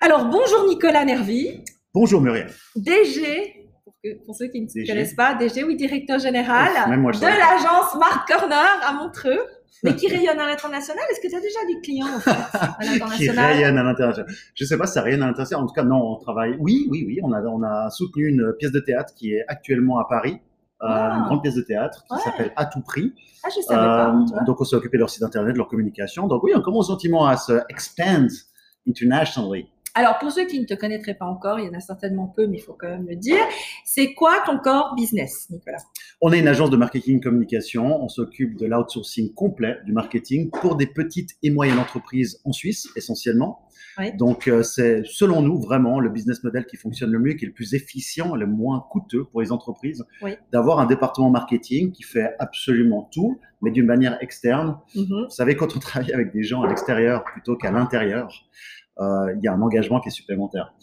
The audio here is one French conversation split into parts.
Alors, bonjour Nicolas Nervi. Bonjour Muriel. DG, pour, que- pour ceux qui ne DG. connaissent pas, DG, oui, directeur général moi, de l'agence Smart Corner à Montreux, mais qui rayonne à l'international. Est-ce que tu as déjà du client en fait, à Qui rayonne à l'international. Je sais pas si ça rayonne à l'international. En tout cas, non, on travaille. Oui, oui, oui. On a, on a soutenu une pièce de théâtre qui est actuellement à Paris. euh, Ah. Une grande pièce de théâtre qui Ouais. s'appelle À tout prix. Ah, je savais pas. Euh, donc, on s'est occupé de leur site internet, de leur communication. Donc, oui, on commence gentiment à se expand internationally. Alors, pour ceux qui ne te connaîtraient pas encore, il y en a certainement peu, mais il faut quand même le dire. C'est quoi ton core business, Nicolas? On est une agence de marketing communication. On s'occupe de l'outsourcing complet du marketing pour des petites et moyennes entreprises en Suisse, essentiellement. Oui. Donc, euh, c'est selon nous vraiment le business model qui fonctionne le mieux, qui est le plus efficient, le moins coûteux pour les entreprises, Oui. d'avoir un département marketing qui fait absolument tout, mais d'une manière externe. Mhm. Vous savez, quand on travaille avec des gens à l'extérieur plutôt qu'à l'intérieur, il y a un engagement qui est supplémentaire.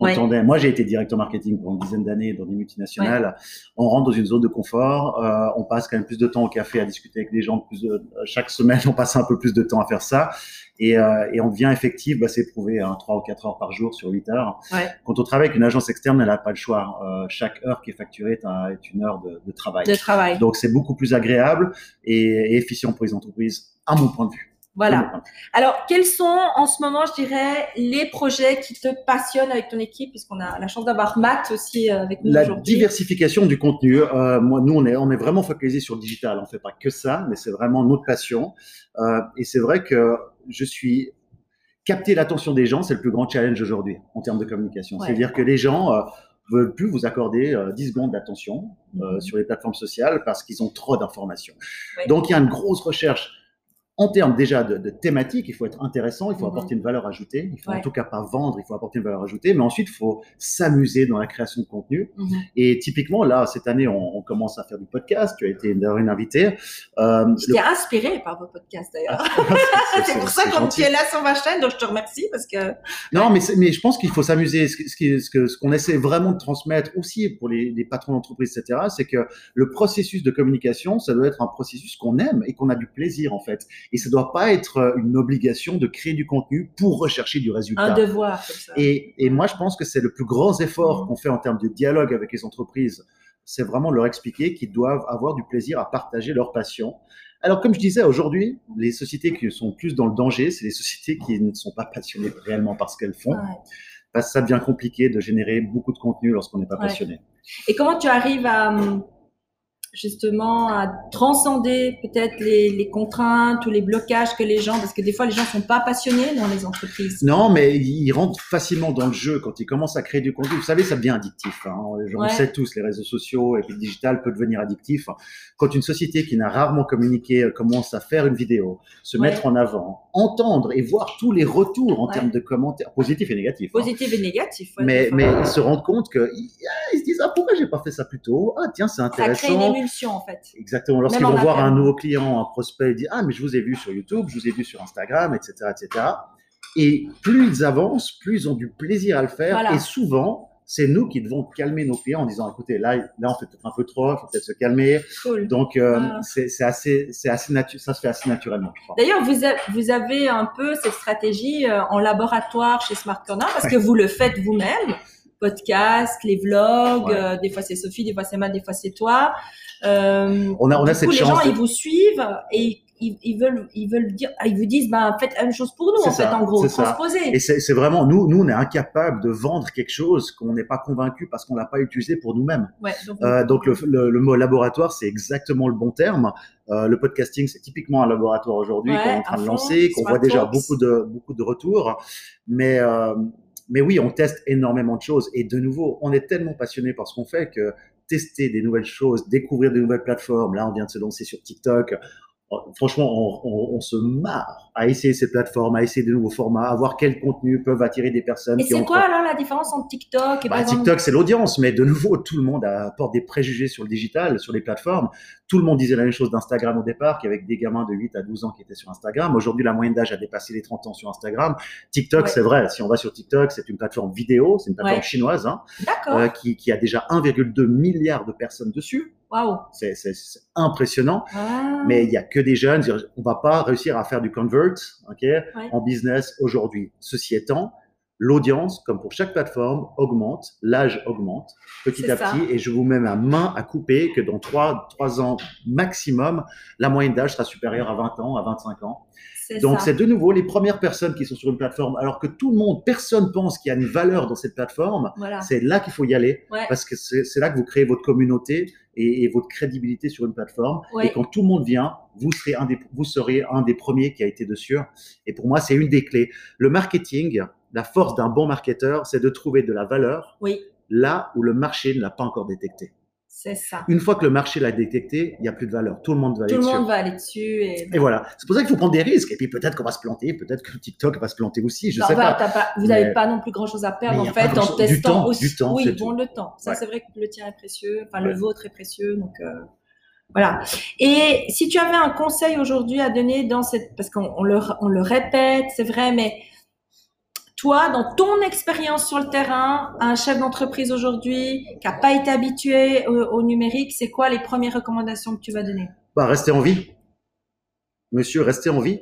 Quand Ouais. on est- moi, j'ai été directeur marketing pendant une dizaine d'années dans des multinationales. On rentre dans une zone de confort. euh, on passe quand même plus de temps au café à discuter avec des gens. Plus de, chaque semaine, on passe un peu plus de temps à faire ça. Et, euh, et on devient effectif. Bah, c'est prouvé hein, 3 ou 4 heures par jour sur 8 heures. Ouais. Quand on travaille avec une agence externe, elle n'a pas le choix. Euh, chaque heure qui est facturée est, un- est une heure de, de travail. De travail. Donc, c'est beaucoup plus agréable et, et efficient pour les entreprises, à mon point de vue. Voilà. Alors, quels sont en ce moment, je dirais, les projets qui te passionnent avec ton équipe, puisqu'on a la chance d'avoir Matt aussi euh, avec nous La diversification du contenu. Euh, moi, nous, on est, on est vraiment focalisé sur le digital. On fait pas que ça, mais c'est vraiment notre passion. Euh, et c'est vrai que je suis capter l'attention des gens, c'est le plus grand challenge aujourd'hui en termes de communication. Ouais. C'est-à-dire que les gens euh, veulent plus vous accorder euh, 10 secondes d'attention euh, Mhm. sur les plateformes sociales parce qu'ils ont trop d'informations. Ouais. Donc, il y a une grosse recherche en termes déjà de, de thématique, il faut être intéressant, il faut Mhm. apporter une valeur ajoutée, il faut Ouais. en tout cas pas vendre, il faut apporter une valeur ajoutée, mais ensuite il faut s'amuser dans la création de contenu. Mhm. Et typiquement là, cette année, on, on commence à faire du podcast. Tu as été d'ailleurs une invitée. Euh, J'étais inspirée par vos podcasts d'ailleurs. le- c'est pour ça gentil. tu es là sur ma chaîne, donc je te remercie parce que Non, mais, mais je pense qu'il faut s'amuser. Ce, que- ce, ce que- ce qu'on essaie vraiment de transmettre aussi pour les, les patrons d'entreprise, etc., c'est que le processus de communication, ça doit être un processus qu'on aime et qu'on a du plaisir en fait. Et ça doit pas être euh, une obligation de créer du contenu pour rechercher du résultat. un devoir comme ça. Et, et moi, je pense que c'est le plus grand effort Mm. qu'on fait en termes de dialogue avec les entreprises. C'est vraiment leur expliquer qu'ils doivent avoir du plaisir à partager leur passion. Alors, comme je disais, aujourd'hui, les sociétés qui sont plus dans le danger, c'est les sociétés qui ne sont pas passionnées réellement par ce qu'elles font. Ouais. Parce que ça devient compliqué de générer beaucoup de contenu lorsqu'on n'est pas Ouais. passionné. Et comment tu arrives à hum, justement à transcender peut-être les, les contraintes ou les blocages que les gens, parce que des fois les gens sont pas passionnés dans les entreprises. Non, mais ils rentrent facilement dans le jeu quand ils commencent à créer du contenu. Vous savez, ça devient addictif. Hein. On Ouais. le sait tous, les réseaux sociaux et puis le digital peut devenir addictif. Quand une société qui n'a rarement communiqué euh, commence à faire une vidéo, se Ouais. mettre en avant, entendre et voir tous les retours en Ouais. termes de commentaires positifs et négatifs. hein. Positif et négatif. ouais, Mais, mais ils se rendent compte que ils, se disent ah pourquoi j'ai pas fait ça plus tôt? Ah tiens c'est ça crée une intéressant émulsion en fait. Exactement. Lorsqu'ils vont voir un nouveau client, un prospect, ils disent Ah, mais je vous ai vu sur YouTube, je vous ai vu sur Instagram, etc. etc. Et plus ils avancent, plus ils ont du plaisir à le faire. Voilà. Et souvent, c'est nous qui devons calmer nos clients en disant Écoutez, là, là on fait peut-être un peu trop, il faut peut-être se calmer. Cool. Donc, euh, Ah. c'est assez, c'est assez ça se fait assez naturellement. D'ailleurs, vous, a- vous avez un peu cette stratégie euh, en laboratoire chez Smart Corner parce Ouais. que vous le faites vous-même. Podcast, les vlogs, Ouais. euh, des fois c'est Sophie, des fois c'est Matt, des fois c'est toi. Euh, On a, on a cette coup, les chance. gens, de- ils vous suivent et ils, ils veulent, ils veulent dire, ah, ils vous disent, ben, faites la même chose pour nous, en fait, en gros, ça. transposer. Et c'est vraiment, nous, nous, on est incapable de vendre quelque chose qu'on n'est pas convaincu parce qu'on l'a pas utilisé pour nous-mêmes. Ouais, donc, Euh, donc le, le, le mot laboratoire, c'est exactement le bon terme. Euh, le podcasting, c'est typiquement un laboratoire aujourd'hui Ouais, qu'on est en train de lancer, qu'on voit déjà beaucoup de beaucoup de retours. Mais euh, mais oui, on teste énormément de choses. Et de nouveau, on est tellement passionné par ce qu'on fait que tester des nouvelles choses, découvrir des nouvelles plateformes. Là, on vient de se lancer sur TikTok. Franchement, on, on- on se marre à essayer ces plateformes, à essayer de nouveaux formats, à voir quels contenus peuvent attirer des personnes et c'est quoi alors la différence entre TikTok et bah, TikTok, c'est l'audience, mais de nouveau, tout le monde apporte des préjugés sur le digital, sur les plateformes. Tout le monde disait la même chose d'Instagram au départ, qu'avec des gamins de 8 à 12 ans qui étaient sur Instagram. Aujourd'hui, la moyenne d'âge a dépassé les 30 ans sur Instagram. TikTok, Ouais. c'est vrai. Si on va sur TikTok, c'est une plateforme vidéo, c'est une plateforme Ouais. chinoise, hein, euh, qui, qui a déjà 1,2 milliard de personnes dessus. Waouh. C'est impressionnant. Ah. Mais il y a que des jeunes. On va pas réussir à faire du convert, en business aujourd'hui. Ceci étant, l'audience, comme pour chaque plateforme, augmente, l'âge augmente petit à ça. petit, et je vous mets ma main à couper que dans 3, trois ans maximum, la moyenne d'âge sera supérieure à 20 ans, à 25 ans. Donc c'est de nouveau les premières personnes qui sont sur une plateforme, alors que tout le monde, personne pense qu'il y a une valeur dans cette plateforme. Voilà. C'est là qu'il faut y aller, Ouais. parce que c'est là que vous créez votre communauté et, et votre crédibilité sur une plateforme. Ouais. Et quand tout le monde vient, vous serez un des, vous serez un des premiers qui a été dessus. Et pour moi, c'est une des clés. Le marketing, la force d'un bon marketeur, c'est de trouver de la valeur Oui, là où le marché ne l'a pas encore détecté. C'est ça. Une fois que le marché l'a détecté, il n'y a plus de valeur. Tout le monde va aller Tout le dessus. monde va aller dessus et. Et voilà. C'est pour ça qu'il faut prendre des risques. Et puis peut-être qu'on va se planter, peut-être que TikTok va se planter aussi. Je Non, sais bah, pas. vous Mais- n'avez pas non plus grand chose à perdre en fait en grand-chose- du testant temps, aussi. du temps, oui, bon, tout. le temps. Ça, Ouais. c'est vrai que le tien est précieux. Enfin, Ouais. le vôtre est précieux. Donc, euh, voilà. Et si tu avais un conseil aujourd'hui à donner dans cette. Parce qu'on on le, on le répète, c'est vrai, mais toi, dans ton expérience sur le terrain, un chef d'entreprise aujourd'hui qui n'a pas été habitué au, numérique, c'est quoi les premières recommandations que tu vas donner? Bah, restez en vie. Monsieur, restez en vie.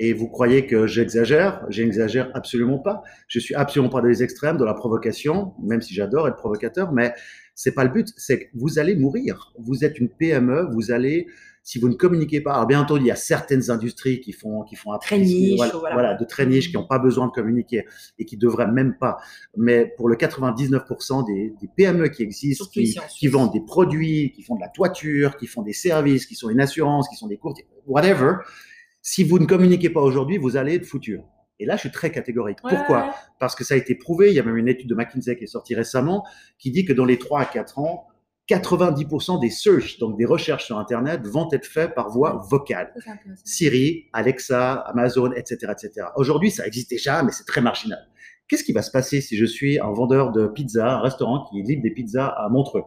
Et vous croyez que j'exagère? J'exagère absolument pas. Je suis absolument pas dans les extrêmes, dans la provocation, même si j'adore être provocateur, mais c'est pas le but. C'est que vous allez mourir. Vous êtes une PME, vous allez, si vous ne communiquez pas, alors bien entendu, il y a certaines industries qui font, qui font Très niche, voilà, voilà. voilà, de très niche, qui n'ont pas besoin de communiquer et qui devraient même pas. Mais pour le 99% des, des PME qui existent, Surtout qui, vendent des produits, qui font de la toiture, qui font des services, qui sont une assurance, qui sont des courtiers, whatever. Si vous ne communiquez pas aujourd'hui, vous allez être foutu. Et là, je suis très catégorique. Ouais, Pourquoi. Parce que ça a été prouvé. Il y a même une étude de McKinsey qui est sortie récemment qui dit que dans les 3 à 4 ans, 90% des search, donc des recherches sur Internet, vont être faits par voie vocale. Siri, Alexa, Amazon, etc., etc. Aujourd'hui, ça existe déjà, mais c'est très marginal. Qu'est-ce qui va se passer si je suis un vendeur de pizza, un restaurant qui livre des pizzas à Montreux?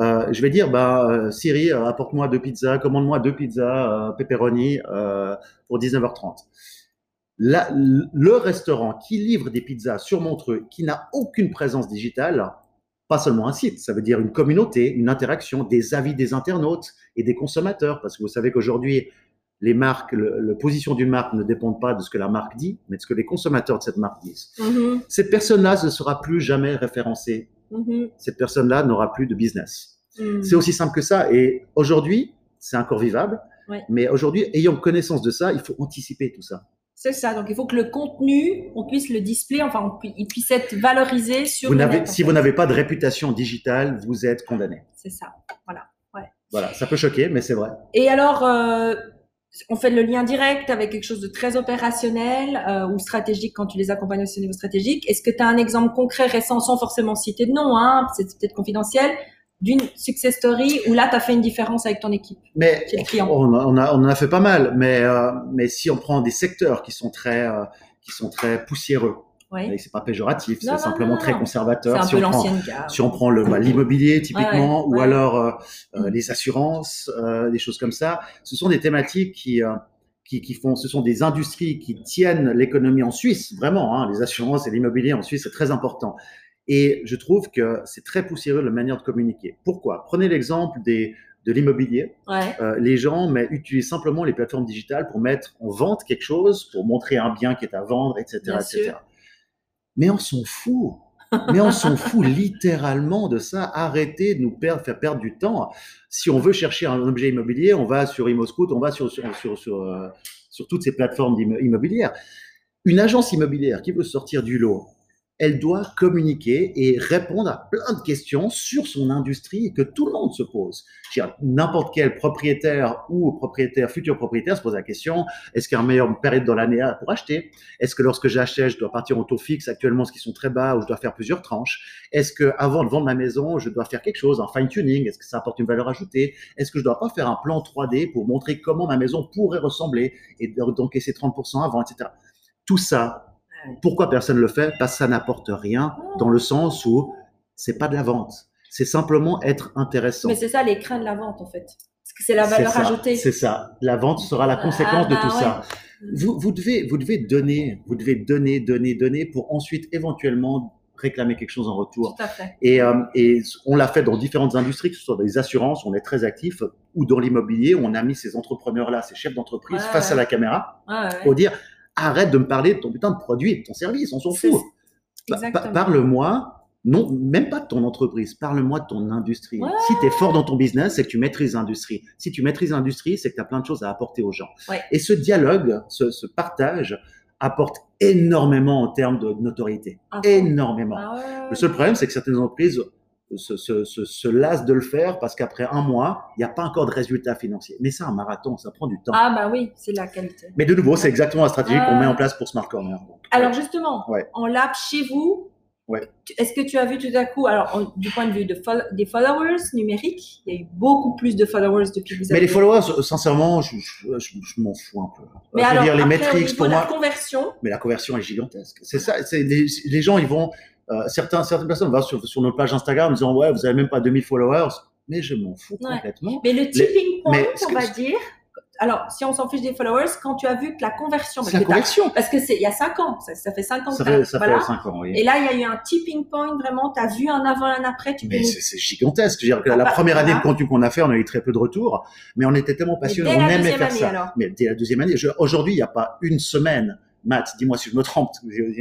Euh, Je vais dire, bah, euh, Siri, euh, apporte-moi deux pizzas, commande-moi deux pizzas pepperoni pour 19h30. Là, le restaurant qui livre des pizzas sur Montreux, qui n'a aucune présence digitale, pas seulement un site, ça veut dire une communauté, une interaction, des avis des internautes et des consommateurs, parce que vous savez qu'aujourd'hui, les marques, le, la position d'une marque ne dépendent pas de ce que la marque dit, mais de ce que les consommateurs de cette marque disent. Mhm, Cette personne-là ne sera plus jamais référencée. mhm, Cette personne-là n'aura plus de business. mhm. C'est aussi simple que ça. Et aujourd'hui, c'est encore vivable. Ouais. Mais aujourd'hui, ayant connaissance de ça, il faut anticiper tout ça. C'est ça. Donc, il faut que le contenu, on puisse le display, enfin, on il puisse être valorisé sur Vous le net, si fait. vous n'avez pas de réputation digitale, vous êtes condamné. C'est ça. Voilà, ça peut choquer, mais c'est vrai. Et alors, euh, on fait le lien direct avec quelque chose de très opérationnel euh, ou stratégique quand tu les accompagnes aussi au niveau stratégique. Est-ce que tu as un exemple concret récent, sans forcément citer de nom, hein, c'est peut-être confidentiel, d'une success story où là, tu as fait une différence avec ton équipe Mais on, a, on, a, on en a fait pas mal. Mais, euh, mais si on prend des secteurs qui sont très, euh, qui sont très poussiéreux, Oui. c'est pas péjoratif, c'est simplement non, très non. Conservateur. un Si peu on prend. Si on prend le bah, l'immobilier typiquement, Ouais, ouais. ou alors euh, euh, Mm. les assurances, des choses comme ça, ce sont des thématiques qui, qui, qui font, ce sont des industries qui tiennent l'économie en Suisse, vraiment. Hein, les assurances et l'immobilier en Suisse, c'est très important. Et je trouve que c'est très poussiéreux la manière de communiquer. Pourquoi? Prenez l'exemple des de l'immobilier. Ouais. Euh, les gens mais, utilisent simplement les plateformes digitales pour mettre en vente quelque chose, pour montrer un bien qui est à vendre, etc., Bien etc. sûr. Mais on s'en fout. Mais on s'en fout littéralement de ça. Arrêtez de nous perdre, faire perdre du temps. Si on veut chercher un objet immobilier, on va sur Imoscout, on va sur, sur, sur, sur, euh, sur toutes ces plateformes immobilières. Une agence immobilière qui veut sortir du lot, elle doit communiquer et répondre à plein de questions sur son industrie que tout le monde se pose. N'importe quel propriétaire ou propriétaire, futur propriétaire se pose la question, est-ce qu'il y a une meilleure période dans l'année pour acheter? Est-ce que lorsque j'achète, je dois partir en taux fixe actuellement, ce qui sont très bas, ou je dois faire plusieurs tranches? Est-ce que avant de vendre ma maison, je dois faire quelque chose, un fine-tuning? Est-ce que ça apporte une valeur ajoutée? Est-ce que je dois pas faire un plan 3D pour montrer comment ma maison pourrait ressembler et d'encaisser 30% avant, etc. Tout ça, pourquoi personne ne le fait? Parce que ça n'apporte rien dans le sens où c'est pas de la vente. C'est simplement être intéressant. Mais c'est ça l'écran de la vente, en fait. Parce que c'est la valeur ça, ajoutée. C'est ça. La vente sera la conséquence Ah, de bah tout ouais. ça. Vous, vous, devez, vous devez donner, vous devez donner, donner, donner pour ensuite éventuellement réclamer quelque chose en retour. Tout à fait. Et, euh, et on l'a fait dans différentes industries, que ce soit dans les assurances, on est très actif, ou dans l'immobilier, on a mis ces entrepreneurs-là, ces chefs d'entreprise Ouais, face ouais. à la caméra ouais. pour dire arrête de me parler de ton putain de produit, de ton service, on s'en fout. Parle-moi non, même pas de ton entreprise, parle-moi de ton industrie. Ouais. Si tu es fort dans ton business, c'est que tu maîtrises l'industrie. Si tu maîtrises l'industrie, c'est que tu as plein de choses à apporter aux gens. Ouais. Et ce dialogue, ce, ce partage apporte énormément en termes de notoriété. Énormément. Ah ouais, Le seul problème, c'est que certaines entreprises se, se, se, se lassent de le faire parce qu'après un mois, il n'y a pas encore de résultat financier. Mais c'est un marathon, ça prend du temps. Ah bah oui, c'est la qualité. Mais de nouveau, c'est exactement la stratégie qu'on Ah. met en place pour Smart Corner. Donc, Alors justement, Ouais. en lab chez vous, Ouais. est-ce que tu as vu tout à coup, alors du point de vue de des followers numériques, il y a eu beaucoup plus de followers depuis que vous Mais avez. les followers, sincèrement, je, je, je- je m'en fous un peu. Mais alors, dire, les après, métriques, pour de moi, la conversion, mais la conversion est gigantesque. C'est ça, les, les gens, ils vont, euh, certains, certaines personnes vont sur, sur notre page Instagram en disant, ouais, vous avez même pas 2000 followers. Mais je m'en fous Ouais. complètement. mais le tipping point, mais on que- va dire. Alors, si on s'en fiche des followers, quand tu as vu que la conversion, parce la que, conversion. parce que c'est il y a cinq ans, ça, ça fait cinq ans. Ça que fait, ça voilà. fait 5 ans, oui. Et là, il y a eu un tipping point, vraiment, tu as vu un avant un après, tu Mais c'est gigantesque. Je veux dire que Ah la bah, première année de contenu qu'on a fait, on a eu très peu de retours, mais on était tellement passionnés, on aimait faire année, ça. alors Mais dès la deuxième année, aujourd'hui, il n'y a pas une semaine. Matt, dis-moi si je me trompe.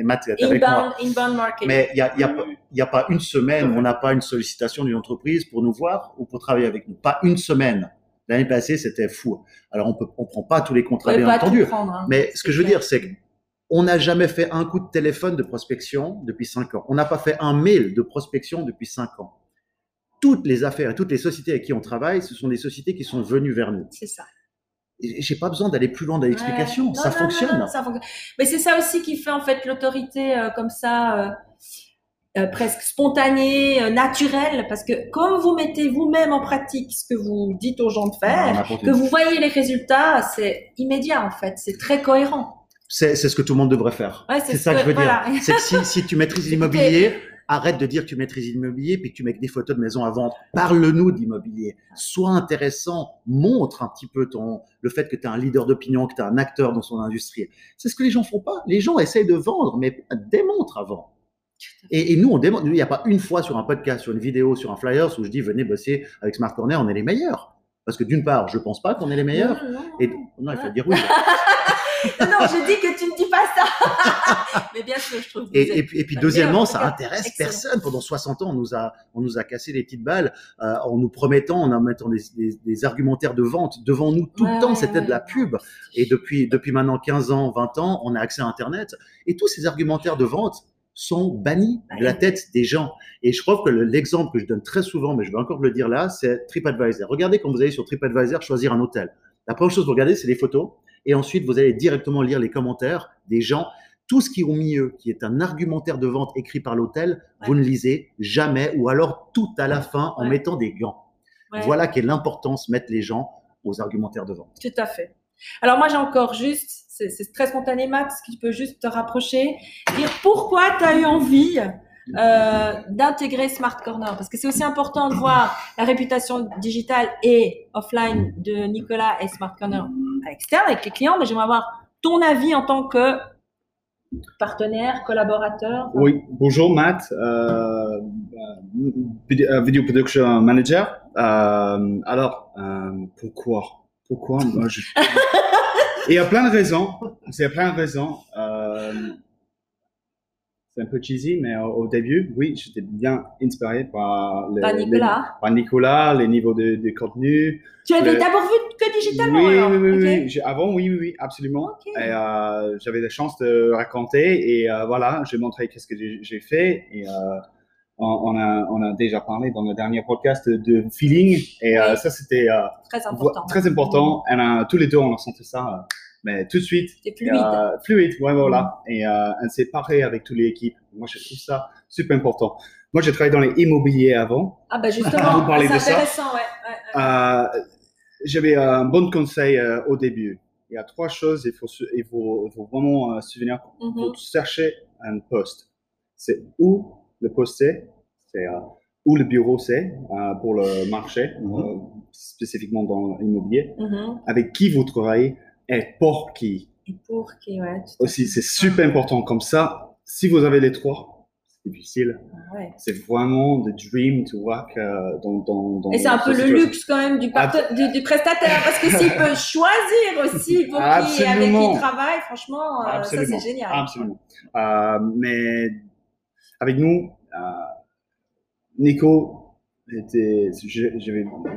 Matt est avec moi. Inbound, inbound marketing. Mais il n'y a, y a, pas- il y a pas une semaine où on n'a pas une sollicitation d'une entreprise pour nous voir ou pour travailler avec nous. Pas une semaine. L'année passée, c'était fou. Alors, on peut, on prend pas tous les contrats, bien entendu. prendre, hein. Mais ce que je veux clair. dire, c'est qu'on n'a jamais fait un coup de téléphone de prospection depuis cinq ans. On n'a pas fait un mail de prospection depuis cinq ans. Toutes les affaires, toutes les sociétés avec qui on travaille, ce sont des sociétés qui sont venues vers nous. C'est ça. J'ai pas besoin d'aller plus loin dans l'explication. Ouais. Ça Non, fonctionne. non, ça fonctionne. Mais c'est ça aussi qui fait en fait l'autorité euh, comme ça, euh, euh, presque spontanée, naturelle, parce que comme vous mettez vous-même en pratique ce que vous dites aux gens de faire, que vous voyez les résultats, c'est immédiat en fait, c'est très cohérent. C'est ce que tout le monde devrait faire. Ouais, c'est c'est ce ça que que- je veux voilà. dire. C'est que si, si tu maîtrises l'immobilier, arrête de dire que tu maîtrises l'immobilier puis que tu mets des photos de maisons à vendre. Parle-nous d'immobilier. Sois intéressant. Montre un petit peu ton, le fait que tu es un leader d'opinion, que tu es un acteur dans son industrie. C'est ce que les gens font pas. Les gens essayent de vendre, mais démontre avant. Et, et nous, on démontre. Il n'y a pas une fois sur un podcast, sur une vidéo, sur un flyers où je dis venez bosser avec Smart Corner, on est les meilleurs. Parce que d'une part, je pense pas qu'on est les meilleurs. Non, non. Et non, il faut dire oui. Non, je dis que tu ne dis pas ça. Mais bien sûr, je trouve que Et, et puis, et puis deuxièmement, ça intéresse Excellent. personne. Pendant 60 ans, on nous a, on nous a cassé les petites balles euh, en nous promettant, en mettant des, des, des argumentaires de vente devant nous tout Ouais, le temps. ouais, C'était de la pub. Et depuis, depuis maintenant 15 ans, 20 ans, on a accès à Internet. Et tous ces argumentaires de vente sont bannis de la tête des gens. Et je trouve que le- l'exemple que je donne très souvent, mais je vais encore le dire là, c'est TripAdvisor. Regardez quand vous allez sur TripAdvisor choisir un hôtel. La première chose que vous regardez, c'est les photos. Et ensuite, vous allez directement lire les commentaires des gens. Tout ce qui est au milieu, qui est un argumentaire de vente écrit par l'hôtel, vous ne lisez jamais ou alors tout à la fin en Ouais. mettant des gants. Ouais. Voilà quelle l'importance mettre les gens aux argumentaires de vente. Tout à fait. Alors moi j'ai encore juste, c'est très spontané Max, que tu peux juste te rapprocher, dire pourquoi tu as eu envie euh, d'intégrer Smart Corner, parce que c'est aussi important de voir la réputation digitale et offline de Nicolas et Smart Corner avec les clients, mais j'aimerais avoir ton avis en tant que partenaire, collaborateur. Oui, bonjour Matt, euh, euh, euh, Video Production Manager. Euh, alors, euh, pourquoi Pourquoi moi, je... Il y a plein de raisons. Il y a plein de raisons. C'est un peu cheesy, mais au, au début, oui, j'étais bien inspiré par, les, Par Nicolas. les- par Nicolas, les niveaux de, de contenu. Tu avais Le- d'abord vu que digitalement Oui, alors oui, oui, ok oui. Avant, oui, oui, oui, absolument. Ok. Et euh, j'avais la chance de raconter et euh, voilà, j'ai montré qu'est-ce que j'ai fait et euh, on, on a, on a déjà parlé dans le dernier podcast de, feeling et euh, Oui. ça c'était euh, Très important. très important. Et, euh, tous les deux on a senti ça, euh, mais tout de suite. C'est fluide. Euh, fluide, ouais, voilà. Et euh, s'est parlé avec toutes les équipes. Moi, je trouve ça super important. Moi, j'ai travaillé dans les immobiliers avant. Ah bah justement, Vous parlez c'est ça intéressant, ouais. ouais, ouais. Euh, J'avais un bon conseil euh, au début. Il y a trois choses, il faut, il faut, il faut vraiment euh, se souvenir. Il Mhm. faut chercher un poste. C'est où le poste c'est, c'est euh, où le bureau c'est euh, pour le marché, euh, spécifiquement dans l'immobilier, Mhm. avec qui vous travaillez et pour qui. Et pour qui, ouais. Aussi, c'est super important. Comme ça, si vous avez les trois, c'est difficile. Ah ouais. C'est vraiment the dream to work euh, dans, dans, dans Et c'est un peu le luxe quand même du, parte- du, du prestataire, parce que s'il peut choisir aussi pour qui, avec qui il travaille, franchement, euh, ça c'est génial. Absolument. Euh, mais avec nous, euh, Nico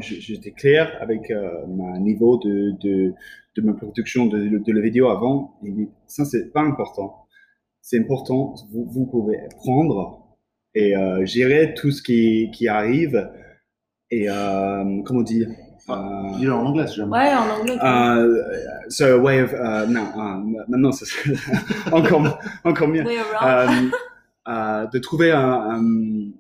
j'étais clair avec euh, mon niveau de, de, de ma production de, de la vidéo avant. Dit, ça, c'est pas important. C'est important, vous, vous pouvez prendre et euh, gérer tout ce qui, qui arrive. Et euh, comment dire euh, Dis-le en anglais, si jamais. Ouais, en anglais. Uh, so a way of uh, non, uh, maintenant c'est encore encore mieux um, uh, de trouver un, un-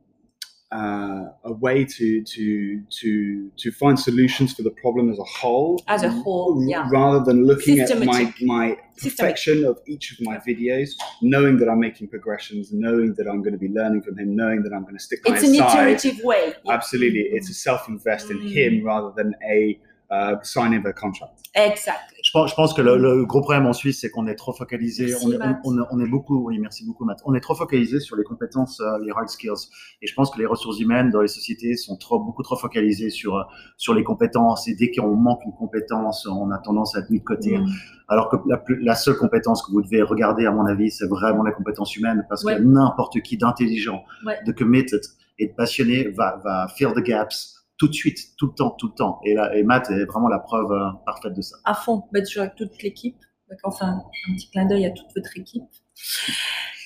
uh, a way to to to to find solutions for the problem as a whole As a whole, yeah. rather than looking at my Systematic. my perfection of each of my videos knowing that I'm making progressions knowing that I'm going to be learning from him knowing that I'm going to stick by It's an side iterative way. absolutely it's a self-invest in Mm. him rather than a uh, signing of a contract Exactly. Je pense, je pense que le, le gros problème en Suisse, c'est qu'on est trop focalisé. On, est, Matt. on, on- on est beaucoup, oui, merci beaucoup, Matt. On est trop focalisé sur les compétences, euh, les hard skills. Et je pense que les ressources humaines dans les sociétés sont trop, beaucoup trop focalisées sur, euh, sur les compétences. Et dès qu'on manque une compétence, on a tendance à être mis de côté. Mm. Alors que la, seule compétence que vous devez regarder, à mon avis, c'est vraiment la compétence humaine. Parce Ouais. que n'importe qui d'intelligent, Ouais. de committed et de passionné va, va fill the gaps tout de suite, tout le temps, tout le temps. Et, là, et Matt est vraiment la preuve euh, parfaite de ça. À fond. Bah, toujours avec toute l'équipe. Enfin, un petit clin d'œil à toute votre équipe.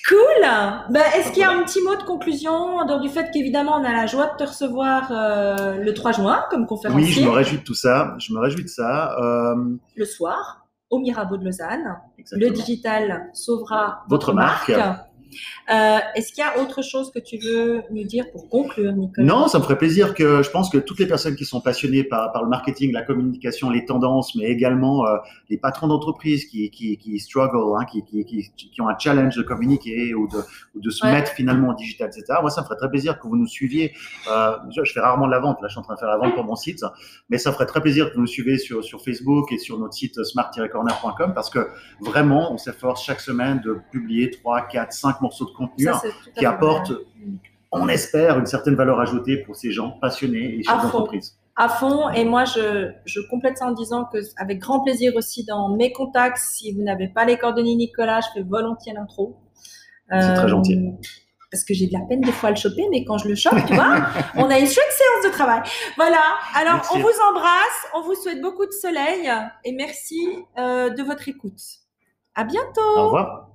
Cool. Bah, Est-ce qu'il y a un petit mot de conclusion en dehors du fait qu'évidemment on a la joie de te recevoir euh, le 3 juin comme Oui, conférencier je me réjouis de tout ça. Je me réjouis de ça. Euh, le soir au Mirabeau de Lausanne. exactement. Le digital sauvera Votre marque. Euh, Est-ce qu'il y a autre chose que tu veux nous dire pour conclure, Nicolas? Non, ça me ferait plaisir que je pense que toutes les personnes qui sont passionnées par, par le marketing, la communication, les tendances, mais également euh, les patrons d'entreprise qui, qui, qui struggle, hein, qui, qui, qui, qui ont un challenge de communiquer ou de, ou de se Ouais. mettre finalement au digital, etc. Moi, ça me ferait très plaisir que vous nous suiviez. Euh, je fais rarement de la vente. Là, je suis en train de faire la vente pour mon site, mais ça ferait très plaisir que vous nous suivez sur, sur Facebook et sur notre site smart-corner.com parce que vraiment, on s'efforce chaque semaine de publier 3, 4, 5 morceaux de contenu. Ça, hein, qui fait apporte, vrai. on espère, une certaine valeur ajoutée pour ces gens passionnés et chefs d'entreprise. à fond. Et moi, je, je complète ça en disant que, avec grand plaisir aussi, dans mes contacts, si vous n'avez pas les coordonnées Nicolas, je fais volontiers l'intro. C'est très gentil. Parce que j'ai de la peine des fois à le choper, mais quand je le chope, tu vois, on a une chouette séance de travail. Voilà. Alors, Merci. on vous embrasse, on vous souhaite beaucoup de soleil et merci euh, de votre écoute. À bientôt. Au revoir.